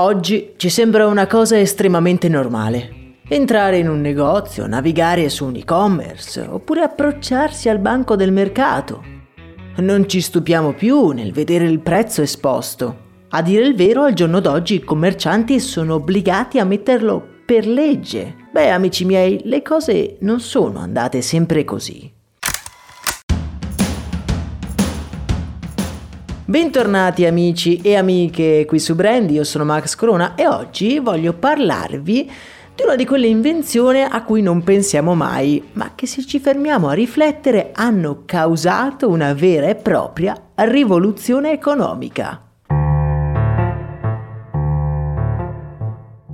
Oggi ci sembra una cosa estremamente normale. Entrare in un negozio, navigare su un e-commerce oppure approcciarsi al banco del mercato. Non ci stupiamo più nel vedere il prezzo esposto. A dire il vero, al giorno d'oggi i commercianti sono obbligati a metterlo per legge. Beh, amici miei, le cose non sono andate sempre così. Bentornati amici e amiche qui su Brand, io sono Max Corona e oggi voglio parlarvi di una di quelle invenzioni a cui non pensiamo mai, ma che se ci fermiamo a riflettere hanno causato una vera e propria rivoluzione economica.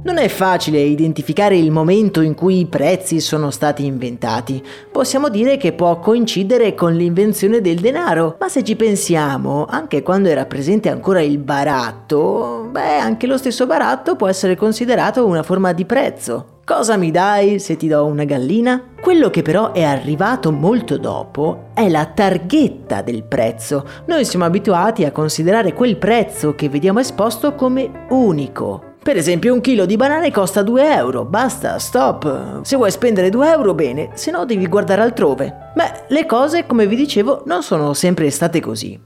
Non è facile identificare il momento in cui i prezzi sono stati inventati. Possiamo dire che può coincidere con l'invenzione del denaro, ma se ci pensiamo, anche quando era presente ancora il baratto, beh, anche lo stesso baratto può essere considerato una forma di prezzo. Cosa mi dai se ti do una gallina? Quello che però è arrivato molto dopo è la targhetta del prezzo. Noi siamo abituati a considerare quel prezzo che vediamo esposto come unico. Per esempio un chilo di banane costa 2 euro, basta, stop. Se vuoi spendere 2 euro bene, se no devi guardare altrove. Beh, le cose, come vi dicevo, non sono sempre state così.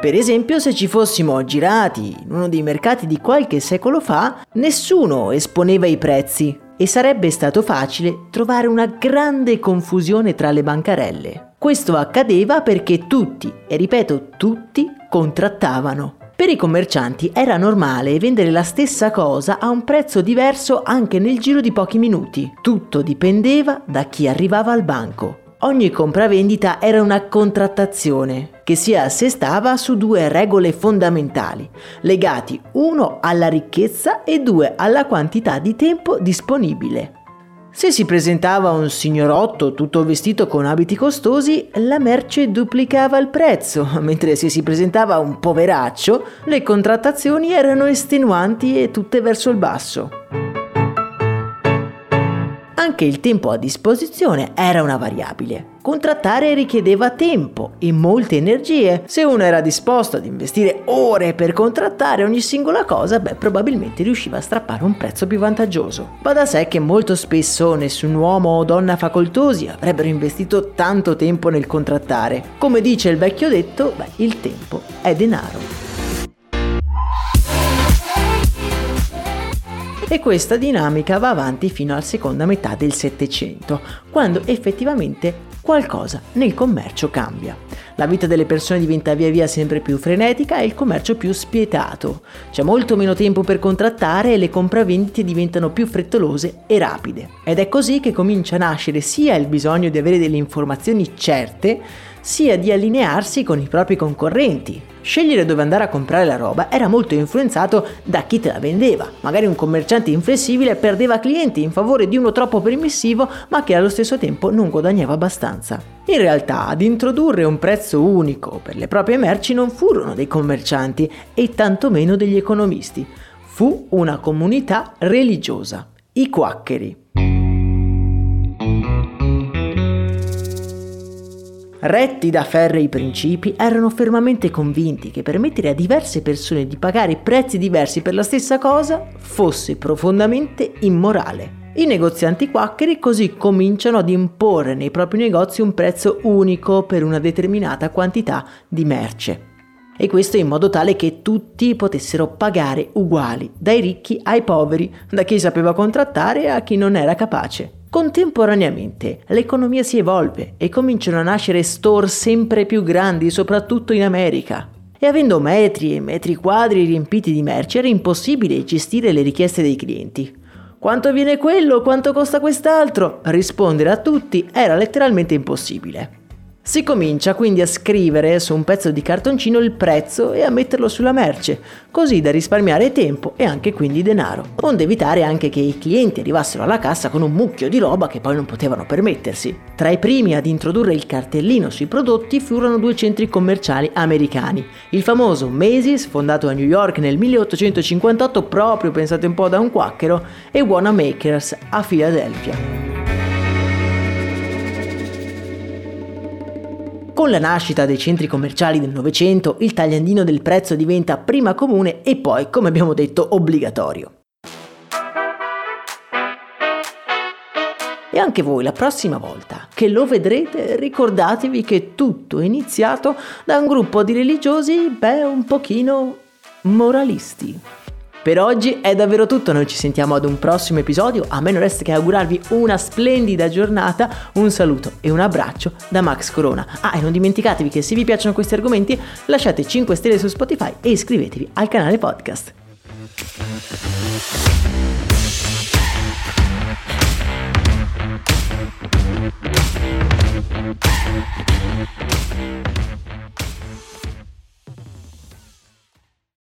Per esempio, se ci fossimo girati in uno dei mercati di qualche secolo fa, nessuno esponeva i prezzi e sarebbe stato facile trovare una grande confusione tra le bancarelle. Questo accadeva perché tutti, e ripeto tutti, contrattavano. Per i commercianti era normale vendere la stessa cosa a un prezzo diverso anche nel giro di pochi minuti. Tutto dipendeva da chi arrivava al banco. Ogni compravendita era una contrattazione che si assestava su due regole fondamentali, legati uno alla ricchezza e due alla quantità di tempo disponibile. Se si presentava un signorotto tutto vestito con abiti costosi, la merce duplicava il prezzo, mentre se si presentava un poveraccio, le contrattazioni erano estenuanti e tutte verso il basso. Anche il tempo a disposizione era una variabile. Contrattare richiedeva tempo e molte energie. Se uno era disposto ad investire ore per contrattare ogni singola cosa, beh, probabilmente riusciva a strappare un prezzo più vantaggioso. Va da sé che molto spesso nessun uomo o donna facoltosi avrebbero investito tanto tempo nel contrattare. Come dice il vecchio detto, beh, il tempo è denaro. E questa dinamica va avanti fino alla seconda metà del Settecento, quando effettivamente qualcosa nel commercio cambia. La vita delle persone diventa via via sempre più frenetica e il commercio più spietato. C'è molto meno tempo per contrattare e le compravendite diventano più frettolose e rapide. Ed è così che comincia a nascere sia il bisogno di avere delle informazioni certe, sia di allinearsi con i propri concorrenti. Scegliere dove andare a comprare la roba era molto influenzato da chi te la vendeva. Magari un commerciante inflessibile perdeva clienti in favore di uno troppo permissivo ma che allo stesso tempo non guadagnava abbastanza. In realtà ad introdurre un prezzo unico per le proprie merci non furono dei commercianti e tantomeno degli economisti. Fu una comunità religiosa, i quaccheri. retti da ferrei principi, erano fermamente convinti che permettere a diverse persone di pagare prezzi diversi per la stessa cosa fosse profondamente immorale. I negozianti quaccheri così cominciano ad imporre nei propri negozi un prezzo unico per una determinata quantità di merce. E questo in modo tale che tutti potessero pagare uguali, dai ricchi ai poveri, da chi sapeva contrattare a chi non era capace. Contemporaneamente l'economia si evolve e cominciano a nascere store sempre più grandi, soprattutto in America. E avendo metri e metri quadri riempiti di merce era impossibile gestire le richieste dei clienti. Quanto viene quello? Quanto costa quest'altro? Rispondere a tutti era letteralmente impossibile. Si comincia quindi a scrivere su un pezzo di cartoncino il prezzo e a metterlo sulla merce, così da risparmiare tempo e anche quindi denaro, onde evitare anche che i clienti arrivassero alla cassa con un mucchio di roba che poi non potevano permettersi. Tra i primi ad introdurre il cartellino sui prodotti furono due centri commerciali americani, il famoso Macy's, fondato a New York nel 1858 proprio pensate un po' da un quacchero, e Wanamaker's a Filadelfia. Con la nascita dei centri commerciali del Novecento, il tagliandino del prezzo diventa prima comune e poi, come abbiamo detto, obbligatorio. E anche voi la prossima volta che lo vedrete ricordatevi che tutto è iniziato da un gruppo di religiosi, beh, un pochino moralisti. Per oggi è davvero tutto, noi ci sentiamo ad un prossimo episodio, a me non resta che augurarvi una splendida giornata, un saluto e un abbraccio da Max Corona. Ah, e non dimenticatevi che se vi piacciono questi argomenti lasciate 5 stelle su Spotify e iscrivetevi al canale podcast. Thank